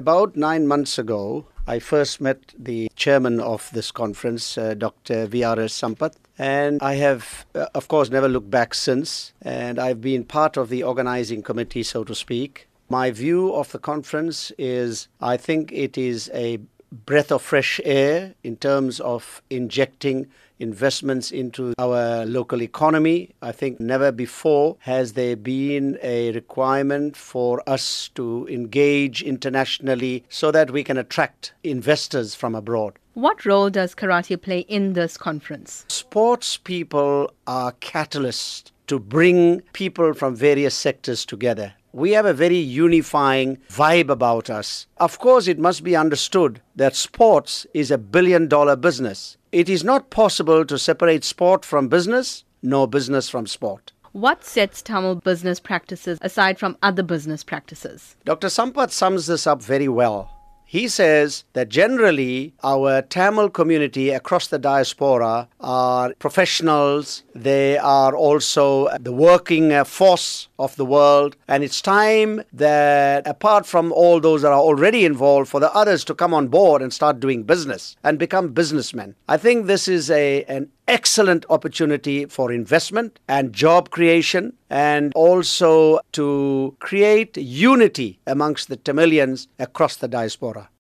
About nine months ago, I first met the chairman of this conference, uh, Dr. V.R.S. Sampath, and I have, uh, of course, never looked back since. And I've been part of the organizing committee, so to speak. My view of the conference is I think it is a breath of fresh air in terms of injecting investments into our local economy. I think never before has there been a requirement for us to engage internationally so that we can attract investors from abroad. What role does karate play in this conference? Sports people are catalysts to bring people from various sectors together. We have a very unifying vibe about us. Of course, it must be understood that sports is a billion dollar business. It is not possible to separate sport from business, nor business from sport. What sets Tamil business practices aside from other business practices? Dr. Sampath sums this up very well. He says that generally our Tamil community across the diaspora are professionals, they are also the working uh, force of the world, and it's time that apart from all those that are already involved, for the others to come on board and start doing business and become businessmen. I think this is a, an excellent opportunity for investment and job creation and also to create unity amongst the Tamilians across the diaspora.